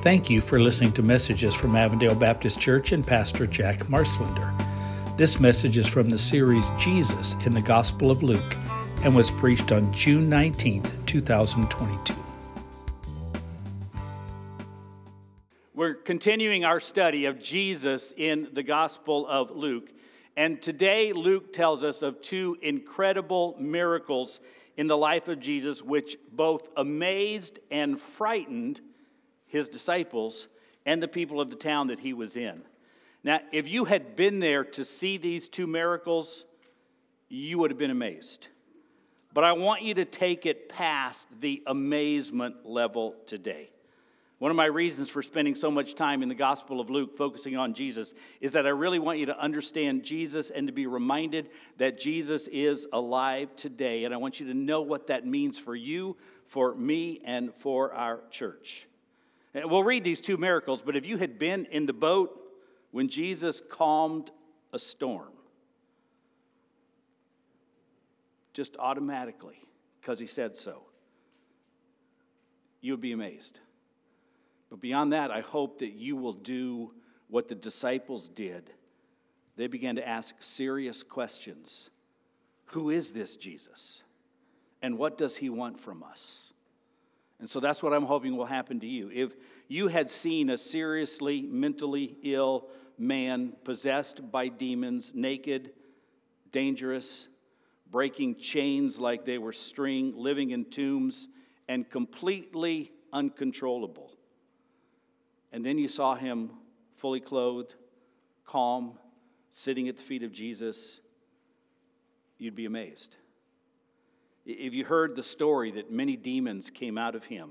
Thank you for listening to messages from Avondale Baptist Church and Pastor Jack Marslender. This message is from the series Jesus in the Gospel of Luke and was preached on June 19, 2022. We're continuing our study of Jesus in the Gospel of Luke. And today, Luke tells us of two incredible miracles in the life of Jesus, which both amazed and frightened his disciples and the people of the town that he was in. Now, if you had been there to see these two miracles, you would have been amazed. But I want you to take it past the amazement level today. One of my reasons for spending so much time in the Gospel of Luke focusing on Jesus is that I really want you to understand Jesus and to be reminded that Jesus is alive today. And I want you to know what that means for you, for me, and for our church. We'll read these two miracles, but if you had been in the boat when Jesus calmed a storm, just automatically, because he said so, you would be amazed. But beyond that, I hope that you will do what the disciples did. They began to ask serious questions Who is this Jesus? And what does he want from us? And so that's what I'm hoping will happen to you. If you had seen a seriously mentally ill man possessed by demons, naked, dangerous, breaking chains like they were string, living in tombs, and completely uncontrollable. And then you saw him fully clothed, calm, sitting at the feet of Jesus, you'd be amazed. If you heard the story that many demons came out of him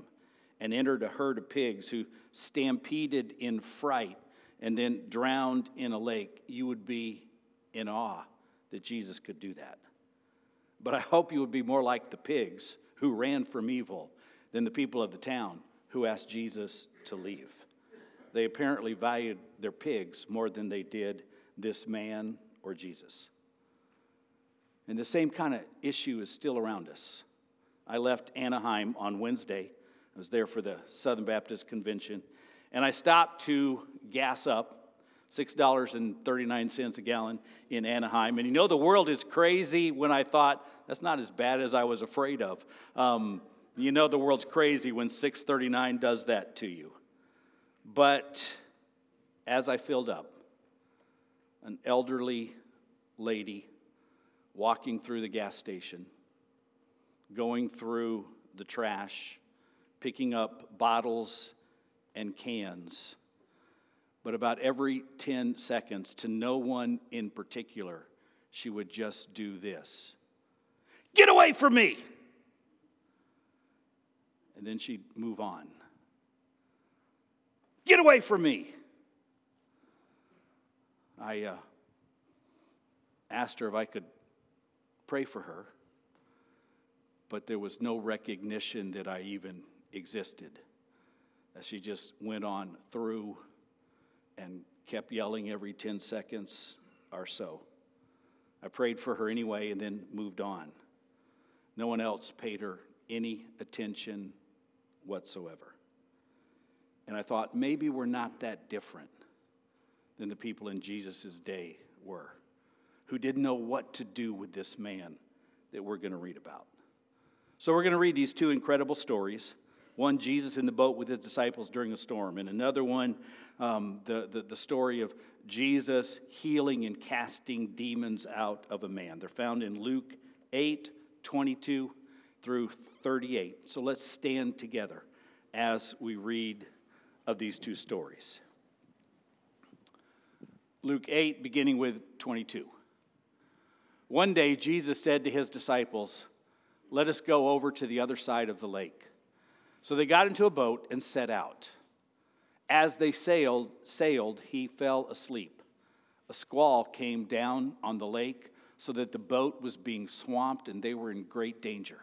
and entered a herd of pigs who stampeded in fright and then drowned in a lake, you would be in awe that Jesus could do that. But I hope you would be more like the pigs who ran from evil than the people of the town who asked Jesus to leave. They apparently valued their pigs more than they did this man or Jesus. And the same kind of issue is still around us. I left Anaheim on Wednesday. I was there for the Southern Baptist Convention. And I stopped to gas up $6.39 a gallon in Anaheim. And you know, the world is crazy when I thought that's not as bad as I was afraid of. Um, you know, the world's crazy when 639 does that to you. But as I filled up, an elderly lady walking through the gas station, going through the trash, picking up bottles and cans. But about every 10 seconds, to no one in particular, she would just do this Get away from me! And then she'd move on. Get away from me! I uh, asked her if I could pray for her, but there was no recognition that I even existed. As she just went on through and kept yelling every 10 seconds or so. I prayed for her anyway and then moved on. No one else paid her any attention whatsoever. And I thought maybe we're not that different than the people in Jesus' day were who didn't know what to do with this man that we're going to read about. So, we're going to read these two incredible stories one, Jesus in the boat with his disciples during a storm, and another one, um, the, the, the story of Jesus healing and casting demons out of a man. They're found in Luke 8 22 through 38. So, let's stand together as we read of these two stories. Luke 8, beginning with 22. One day, Jesus said to his disciples, Let us go over to the other side of the lake. So they got into a boat and set out. As they sailed, sailed, he fell asleep. A squall came down on the lake so that the boat was being swamped and they were in great danger.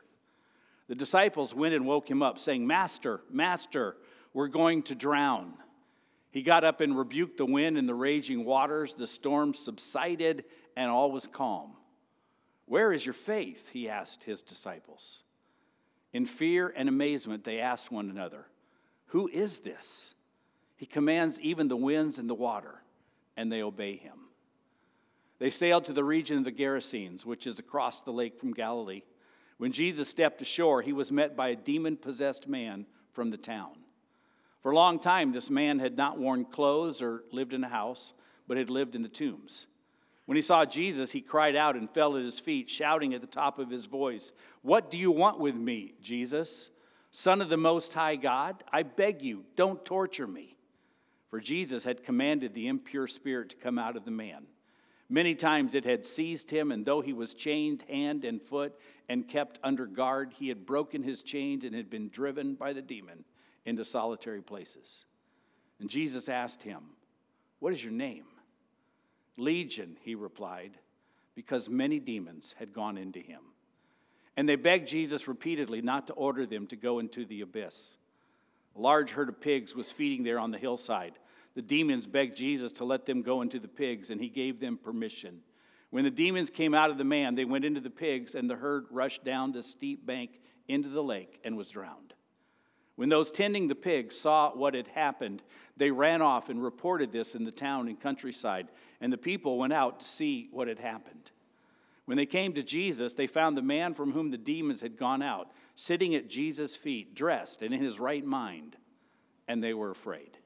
The disciples went and woke him up, saying, Master, Master, we're going to drown. He got up and rebuked the wind and the raging waters. The storm subsided and all was calm. Where is your faith? He asked his disciples. In fear and amazement, they asked one another, Who is this? He commands even the winds and the water, and they obey him. They sailed to the region of the Gerasenes, which is across the lake from Galilee. When Jesus stepped ashore, he was met by a demon possessed man from the town. For a long time, this man had not worn clothes or lived in a house, but had lived in the tombs. When he saw Jesus, he cried out and fell at his feet, shouting at the top of his voice, What do you want with me, Jesus? Son of the Most High God, I beg you, don't torture me. For Jesus had commanded the impure spirit to come out of the man. Many times it had seized him, and though he was chained hand and foot and kept under guard, he had broken his chains and had been driven by the demon into solitary places. And Jesus asked him, What is your name? Legion, he replied, because many demons had gone into him. And they begged Jesus repeatedly not to order them to go into the abyss. A large herd of pigs was feeding there on the hillside. The demons begged Jesus to let them go into the pigs, and he gave them permission. When the demons came out of the man, they went into the pigs, and the herd rushed down the steep bank into the lake and was drowned. When those tending the pigs saw what had happened, they ran off and reported this in the town and countryside, and the people went out to see what had happened. When they came to Jesus, they found the man from whom the demons had gone out sitting at Jesus' feet, dressed and in his right mind, and they were afraid.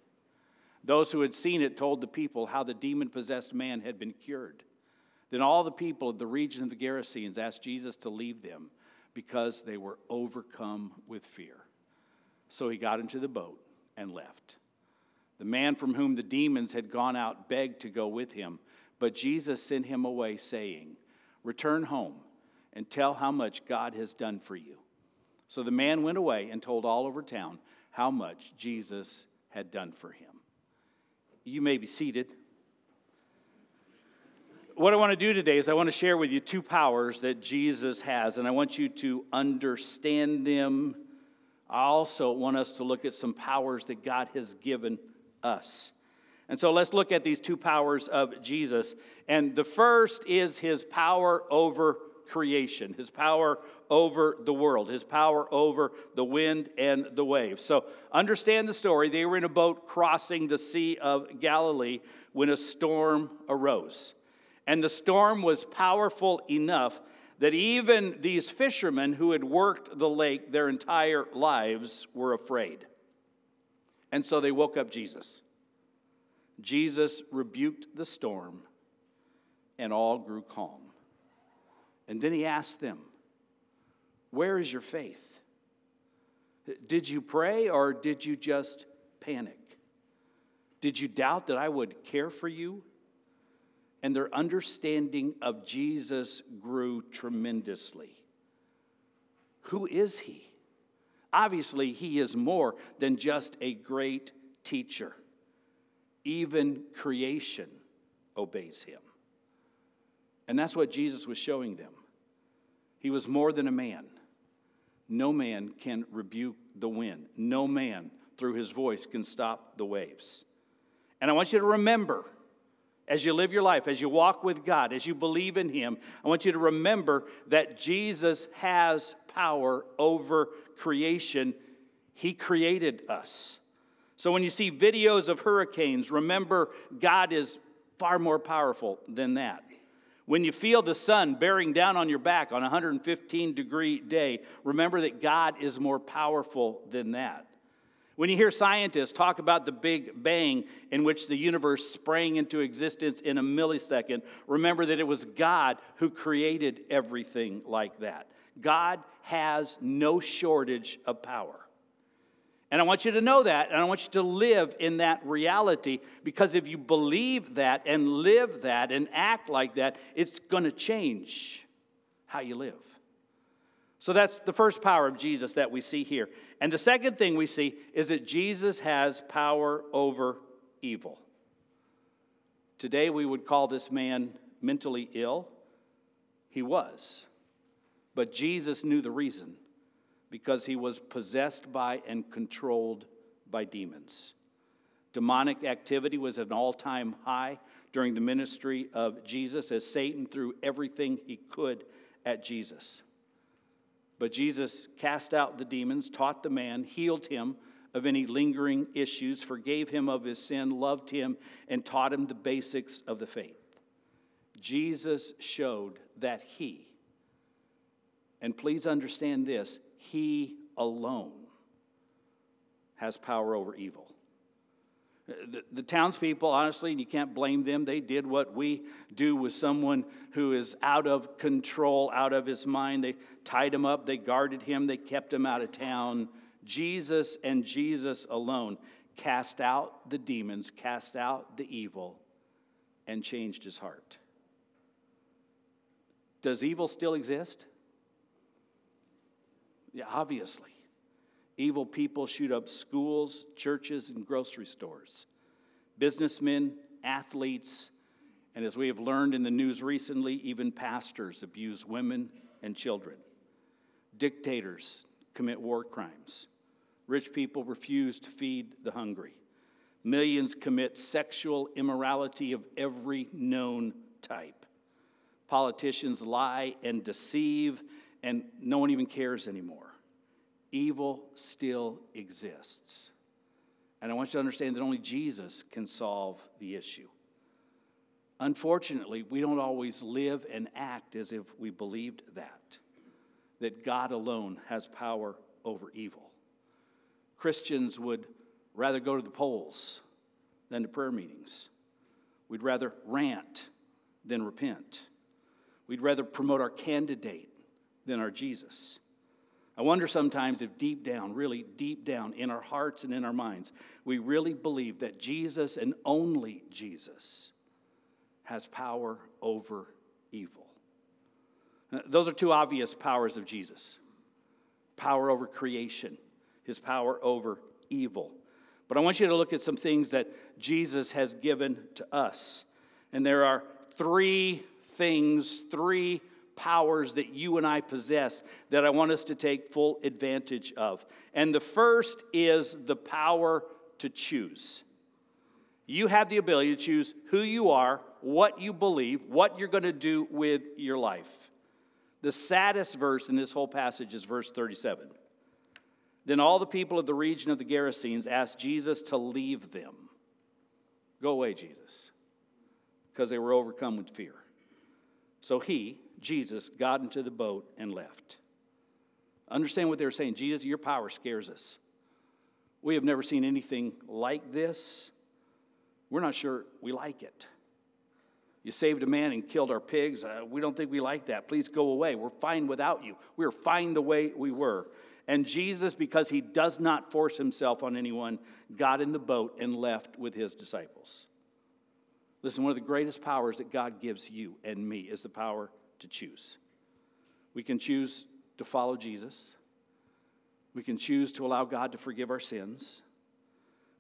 Those who had seen it told the people how the demon possessed man had been cured. Then all the people of the region of the Gerasenes asked Jesus to leave them because they were overcome with fear. So he got into the boat and left. The man from whom the demons had gone out begged to go with him, but Jesus sent him away, saying, Return home and tell how much God has done for you. So the man went away and told all over town how much Jesus had done for him. You may be seated. What I want to do today is I want to share with you two powers that Jesus has, and I want you to understand them. I also want us to look at some powers that God has given us. And so let's look at these two powers of Jesus. And the first is his power over creation, his power over the world, his power over the wind and the waves. So understand the story. They were in a boat crossing the Sea of Galilee when a storm arose. And the storm was powerful enough that even these fishermen who had worked the lake their entire lives were afraid. And so they woke up Jesus. Jesus rebuked the storm, and all grew calm. And then he asked them, Where is your faith? Did you pray or did you just panic? Did you doubt that I would care for you? And their understanding of Jesus grew tremendously. Who is he? Obviously, he is more than just a great teacher. Even creation obeys him. And that's what Jesus was showing them. He was more than a man. No man can rebuke the wind. No man, through his voice, can stop the waves. And I want you to remember, as you live your life, as you walk with God, as you believe in Him, I want you to remember that Jesus has power over creation. He created us. So when you see videos of hurricanes, remember God is far more powerful than that. When you feel the sun bearing down on your back on a 115 degree day, remember that God is more powerful than that. When you hear scientists talk about the Big Bang in which the universe sprang into existence in a millisecond, remember that it was God who created everything like that. God has no shortage of power. And I want you to know that, and I want you to live in that reality because if you believe that and live that and act like that, it's going to change how you live. So that's the first power of Jesus that we see here. And the second thing we see is that Jesus has power over evil. Today we would call this man mentally ill. He was. But Jesus knew the reason because he was possessed by and controlled by demons. Demonic activity was at an all time high during the ministry of Jesus as Satan threw everything he could at Jesus. But Jesus cast out the demons, taught the man, healed him of any lingering issues, forgave him of his sin, loved him, and taught him the basics of the faith. Jesus showed that he, and please understand this, he alone has power over evil. The, the, townspeople, honestly, and you can't blame them, they did what we do with someone who is out of control, out of his mind. They tied him up, they guarded him, they kept him out of town. Jesus and Jesus alone cast out the demons, cast out the evil, and changed his heart. Does evil still exist? Yeah, obviously. Evil people shoot up schools, churches, and grocery stores. Businessmen, athletes, and as we have learned in the news recently, even pastors abuse women and children. Dictators commit war crimes. Rich people refuse to feed the hungry. Millions commit sexual immorality of every known type. Politicians lie and deceive, and no one even cares anymore evil still exists. And I want you to understand that only Jesus can solve the issue. Unfortunately, we don't always live and act as if we believed that, that God alone has power over evil. Christians would rather go to the polls than to prayer meetings. We'd rather rant than repent. We'd rather promote our candidate than our Jesus. I wonder sometimes if deep down, really deep down in our hearts and in our minds, we really believe that Jesus and only Jesus has power over evil. Those are two obvious powers of Jesus power over creation, his power over evil. But I want you to look at some things that Jesus has given to us. And there are three things, three powers that you and I possess that I want us to take full advantage of. And the first is the power to choose. You have the ability to choose who you are, what you believe, what you're going to do with your life. The saddest verse in this whole passage is verse 37. Then all the people of the region of the Gerasenes asked Jesus to leave them. Go away, Jesus, because they were overcome with fear. So he, Jesus got into the boat and left. Understand what they were saying. Jesus, your power scares us. We have never seen anything like this. We're not sure we like it. You saved a man and killed our pigs. Uh, we don't think we like that. Please go away. We're fine without you. We're fine the way we were. And Jesus, because he does not force himself on anyone, got in the boat and left with his disciples. Listen, one of the greatest powers that God gives you and me is the power to choose. We can choose to follow Jesus. We can choose to allow God to forgive our sins.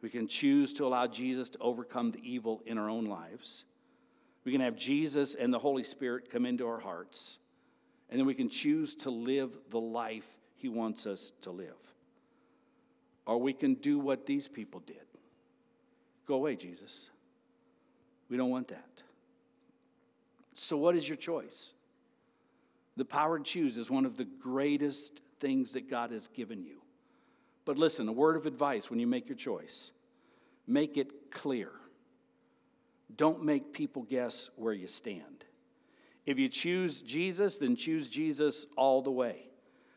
We can choose to allow Jesus to overcome the evil in our own lives. We can have Jesus and the Holy Spirit come into our hearts. And then we can choose to live the life He wants us to live. Or we can do what these people did go away, Jesus. We don't want that. So, what is your choice? The power to choose is one of the greatest things that God has given you. But listen, a word of advice when you make your choice make it clear. Don't make people guess where you stand. If you choose Jesus, then choose Jesus all the way.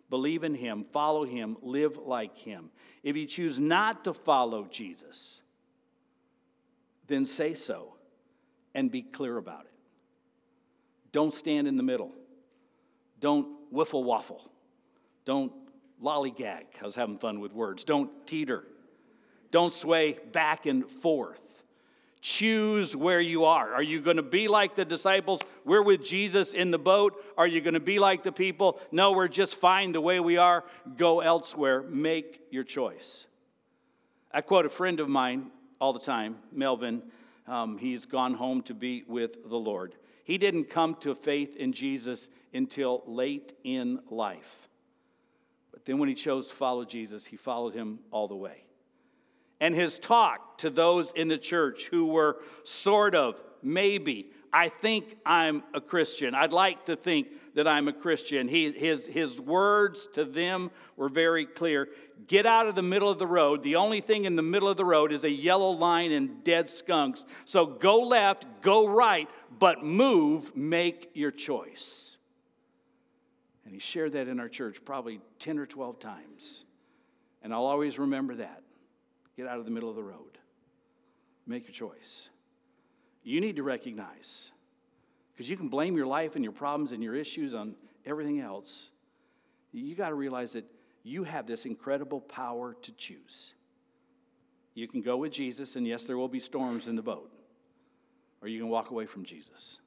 Believe in him, follow him, live like him. If you choose not to follow Jesus, then say so and be clear about it. Don't stand in the middle. Don't wiffle waffle. Don't lollygag. I was having fun with words. Don't teeter. Don't sway back and forth. Choose where you are. Are you going to be like the disciples? We're with Jesus in the boat. Are you going to be like the people? No, we're just fine the way we are. Go elsewhere. Make your choice. I quote a friend of mine all the time, Melvin. Um, he's gone home to be with the Lord. He didn't come to faith in Jesus until late in life. But then when he chose to follow Jesus, he followed him all the way. And his talk to those in the church who were sort of, maybe, I think I'm a Christian. I'd like to think that I'm a Christian. He, his, his words to them were very clear Get out of the middle of the road. The only thing in the middle of the road is a yellow line and dead skunks. So go left, go right, but move, make your choice. And he shared that in our church probably 10 or 12 times. And I'll always remember that. Get out of the middle of the road, make your choice you need to recognize. Because you can blame your life and your problems and your issues on everything else. You got to realize that you have this incredible power to choose. You can go with Jesus, and yes, there will be storms in the boat, or you can walk away from Jesus.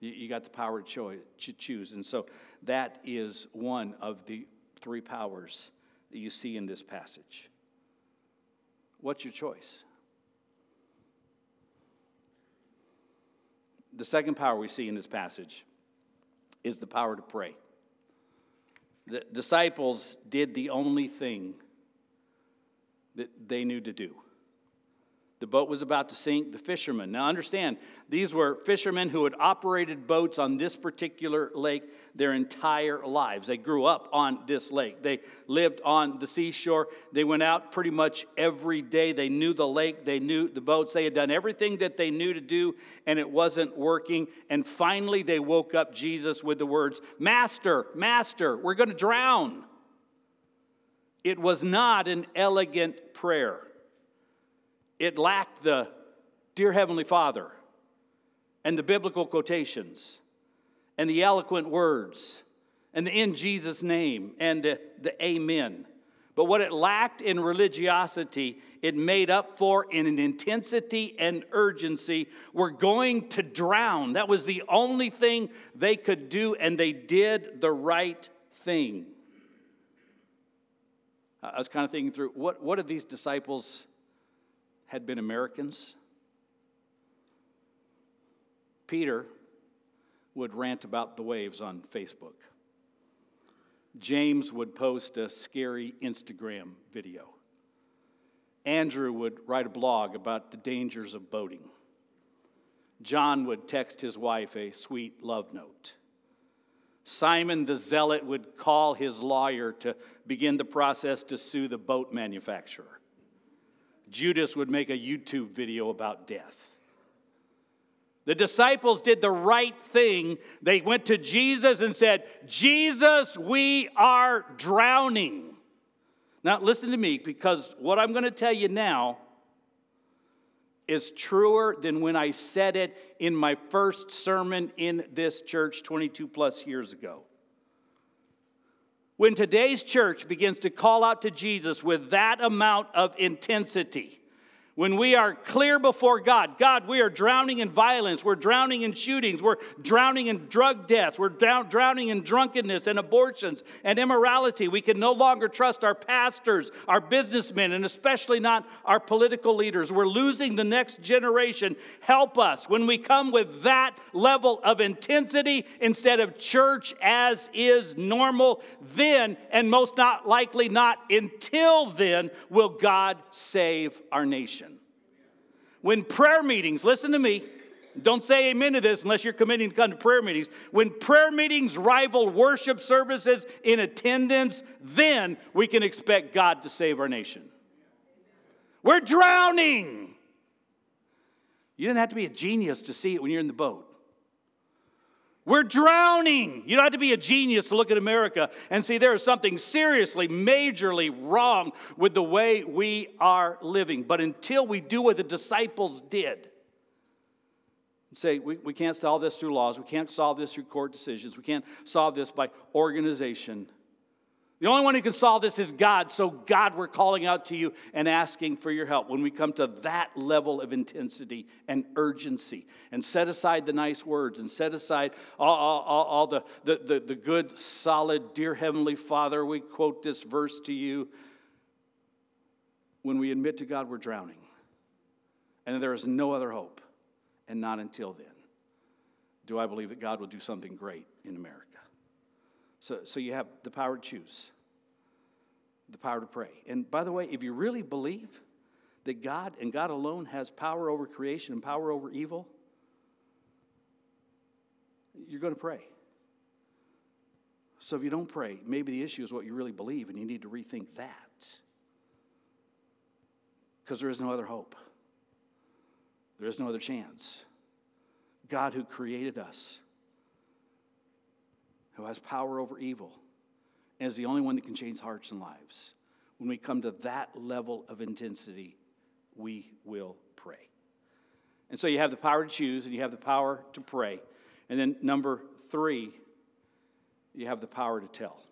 You, got the power to choose. And so that is one of the three powers that you see in this passage. What's your choice? The second power we see in this passage is the power to pray. The disciples did the only thing that they knew to do. The boat was about to sink. The fishermen. Now, understand, these were fishermen who had operated boats on this particular lake their entire lives. They grew up on this lake. They lived on the seashore. They went out pretty much every day. They knew the lake. They knew the boats. They had done everything that they knew to do, and it wasn't working. And finally, they woke up Jesus with the words Master, Master, we're going to drown. It was not an elegant prayer. It lacked the Dear Heavenly Father and the biblical quotations and the eloquent words and the in Jesus' name and the, the amen. But what it lacked in religiosity, it made up for in an intensity and urgency. We're going to drown. That was the only thing they could do, and they did the right thing. I was kind of thinking through what, what did these disciples had been Americans. Peter would rant about the waves on Facebook. James would post a scary Instagram video. Andrew would write a blog about the dangers of boating. John would text his wife a sweet love note. Simon the Zealot would call his lawyer to begin the process to sue the boat manufacturer. Judas would make a YouTube video about death. The disciples did the right thing. They went to Jesus and said, Jesus, we are drowning. Now, listen to me, because what I'm going to tell you now is truer than when I said it in my first sermon in this church 22 plus years ago. When today's church begins to call out to Jesus with that amount of intensity, when we are clear before God, God, we are drowning in violence, we're drowning in shootings, we're drowning in drug deaths, we're drowning in drunkenness and abortions and immorality. We can no longer trust our pastors, our businessmen, and especially not our political leaders. We're losing the next generation. Help us when we come with that level of intensity instead of church as is normal. Then, and most not likely not until then, will God save our nation. When prayer meetings, listen to me, don't say amen to this unless you're committing to come to prayer meetings. When prayer meetings rival worship services in attendance, then we can expect God to save our nation. We're drowning. You didn't have to be a genius to see it when you're in the boat. We're drowning. You don't have to be a genius to look at America and see there is something seriously, majorly wrong with the way we are living. But until we do what the disciples did, say, we, we can't solve this through laws, we can't solve this through court decisions, we can't solve this by organization, the only one who can solve this is God. So, God, we're calling out to you and asking for your help when we come to that level of intensity and urgency. And set aside the nice words and set aside all, all, all, all the, the, the, the good, solid, dear Heavenly Father, we quote this verse to you. When we admit to God, we're drowning. And there is no other hope, and not until then. Do I believe that God will do something great in America? So, so you have the power to choose, the power to pray. And by the way, if you really believe that God and God alone has power over creation and power over evil, you're going to pray. So if you don't pray, maybe the issue is what you really believe, and you need to rethink that. Because there is no other hope, there is no other chance. God, who created us, who has power over evil, and is the only one that can change hearts and lives. When we come to that level of intensity, we will pray. And so you have the power to choose and you have the power to pray. And then number three, you have the power to tell.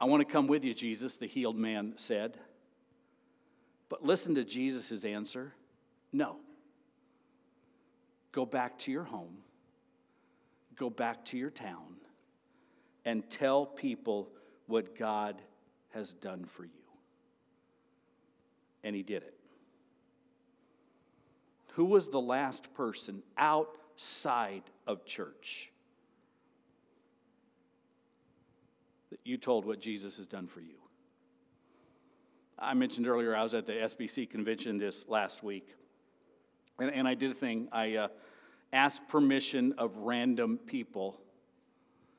I want to come with you, Jesus, the healed man said. But listen to Jesus' answer no. Go back to your home, go back to your town, and tell people what God has done for you. And he did it. Who was the last person outside of church that you told what Jesus has done for you? I mentioned earlier I was at the SBC convention this last week, and, and I did a thing. I uh, asked permission of random people,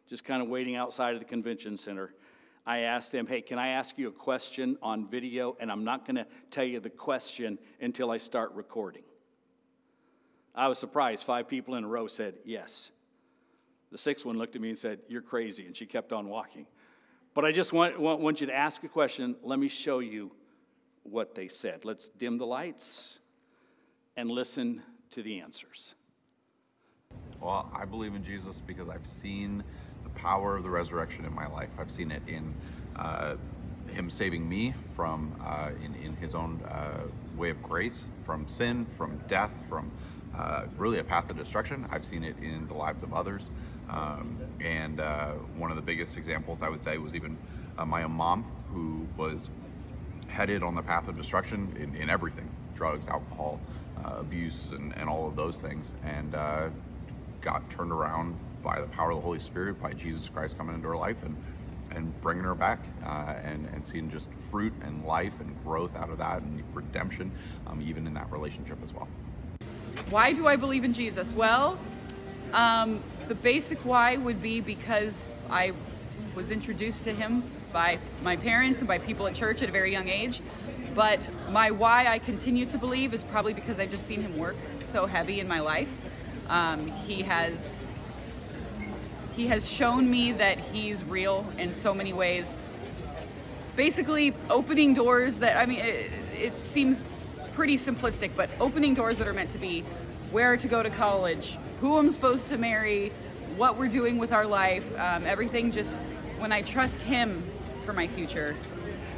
just kind of waiting outside of the convention center. I asked them, hey, can I ask you a question on video? And I'm not going to tell you the question until I start recording. I was surprised. Five people in a row said yes. The sixth one looked at me and said, You're crazy. And she kept on walking. But I just want, want, want you to ask a question. Let me show you what they said. Let's dim the lights and listen to the answers. Well, I believe in Jesus because I've seen the power of the resurrection in my life. I've seen it in uh, Him saving me from, uh, in, in His own uh, way of grace, from sin, from death, from uh, really a path of destruction. I've seen it in the lives of others. Um, and uh, one of the biggest examples I would say was even uh, my own mom, who was headed on the path of destruction in, in everything drugs, alcohol, abuse, and, and all of those things. And got turned around by the power of the Holy Spirit, by Jesus Christ coming into her life and, and bringing her back uh, and, and seeing just fruit and life and growth out of that and redemption, um, even in that relationship as well. Why do I believe in Jesus? Well, um, the basic why would be because I was introduced to him by my parents and by people at church at a very young age. But my why I continue to believe is probably because I've just seen him work so heavy in my life. Um, he has he has shown me that he's real in so many ways. Basically, opening doors that I mean, it, it seems pretty simplistic, but opening doors that are meant to be where to go to college, who I'm supposed to marry, what we're doing with our life, um, everything just, when I trust Him for my future,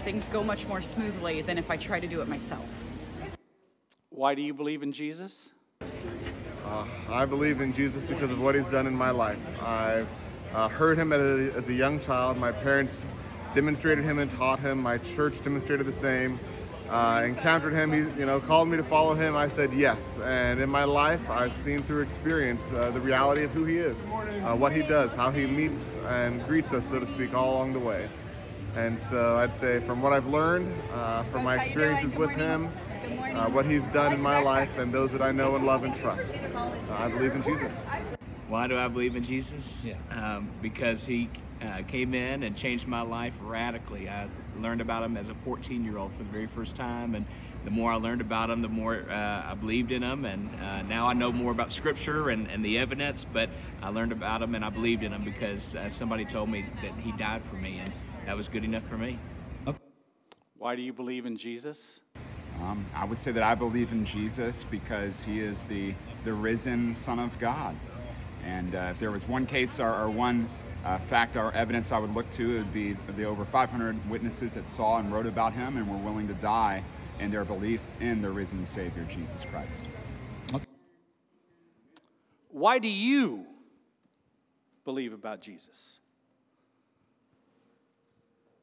things go much more smoothly than if I try to do it myself. Why do you believe in Jesus? Uh, I believe in Jesus because of what He's done in my life. I uh, heard Him as a, as a young child. My parents demonstrated Him and taught Him. My church demonstrated the same uh, encountered him, he you know called me to follow him. I said yes, and in my life, I've seen through experience uh, the reality of who he is, uh, what he does, how he meets and greets us, so to speak, all along the way. And so I'd say, from what I've learned, uh, from my experiences with him, uh, what he's done in my life, and those that I know and love and trust, uh, I believe in Jesus. Why do I believe in Jesus? Yeah. Um, because he uh, came in and changed my life radically. I learned about him as a 14 year old for the very first time, and the more I learned about him, the more uh, I believed in him. And uh, now I know more about Scripture and, and the evidence, but I learned about him and I believed in him because uh, somebody told me that he died for me, and that was good enough for me. Why do you believe in Jesus? Um, I would say that I believe in Jesus because he is the, the risen Son of God. And uh, if there was one case or, or one uh, fact or evidence I would look to, it would be the over 500 witnesses that saw and wrote about him and were willing to die in their belief in the risen Savior, Jesus Christ. Why do you believe about Jesus?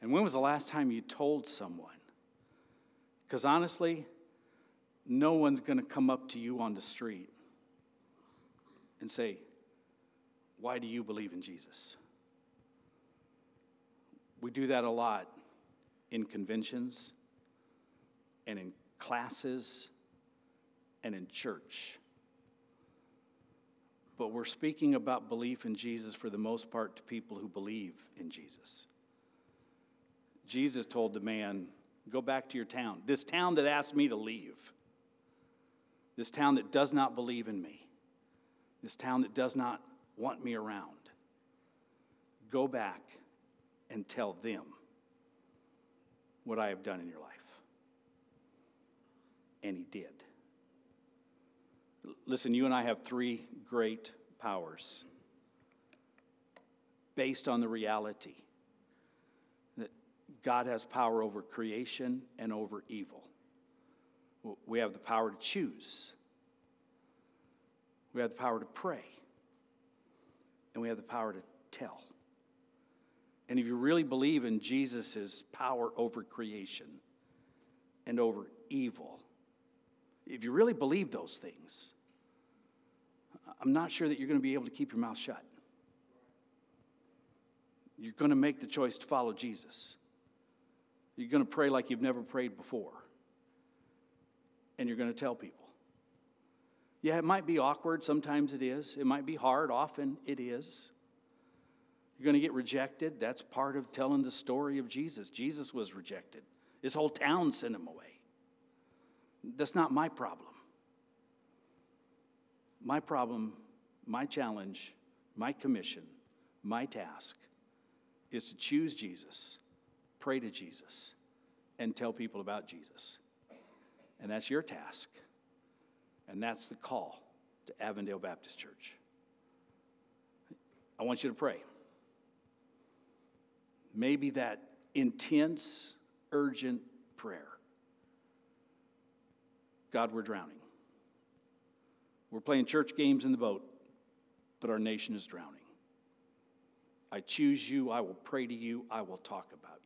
And when was the last time you told someone? Because honestly, no one's going to come up to you on the street and say, Why do you believe in Jesus? We do that a lot in conventions and in classes and in church. But we're speaking about belief in Jesus for the most part to people who believe in Jesus. Jesus told the man, Go back to your town, this town that asked me to leave, this town that does not believe in me, this town that does not want me around. Go back and tell them what I have done in your life. And he did. Listen, you and I have three great powers based on the reality God has power over creation and over evil. We have the power to choose, we have the power to pray, and we have the power to tell. And if you really believe in Jesus' power over creation and over evil, if you really believe those things, I'm not sure that you're going to be able to keep your mouth shut. You're going to make the choice to follow Jesus. You're going to pray like you've never prayed before. And you're going to tell people. Yeah, it might be awkward. Sometimes it is. It might be hard. Often it is. You're going to get rejected. That's part of telling the story of Jesus. Jesus was rejected, his whole town sent him away. That's not my problem. My problem, my challenge, my commission, my task is to choose Jesus, pray to Jesus, and tell people about Jesus. And that's your task. And that's the call to Avondale Baptist Church. I want you to pray. Maybe that intense, urgent prayer God, we're drowning. We're playing church games in the boat, but our nation is drowning. I choose you. I will pray to you. I will talk about you.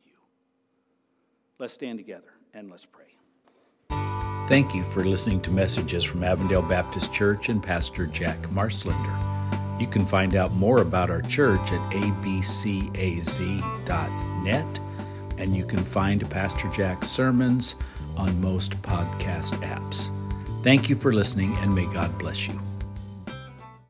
Let's stand together and let's pray. Thank you for listening to messages from Avondale Baptist Church and Pastor Jack Marslender. You can find out more about our church at abcaz.net, and you can find Pastor Jack's sermons on most podcast apps. Thank you for listening, and may God bless you.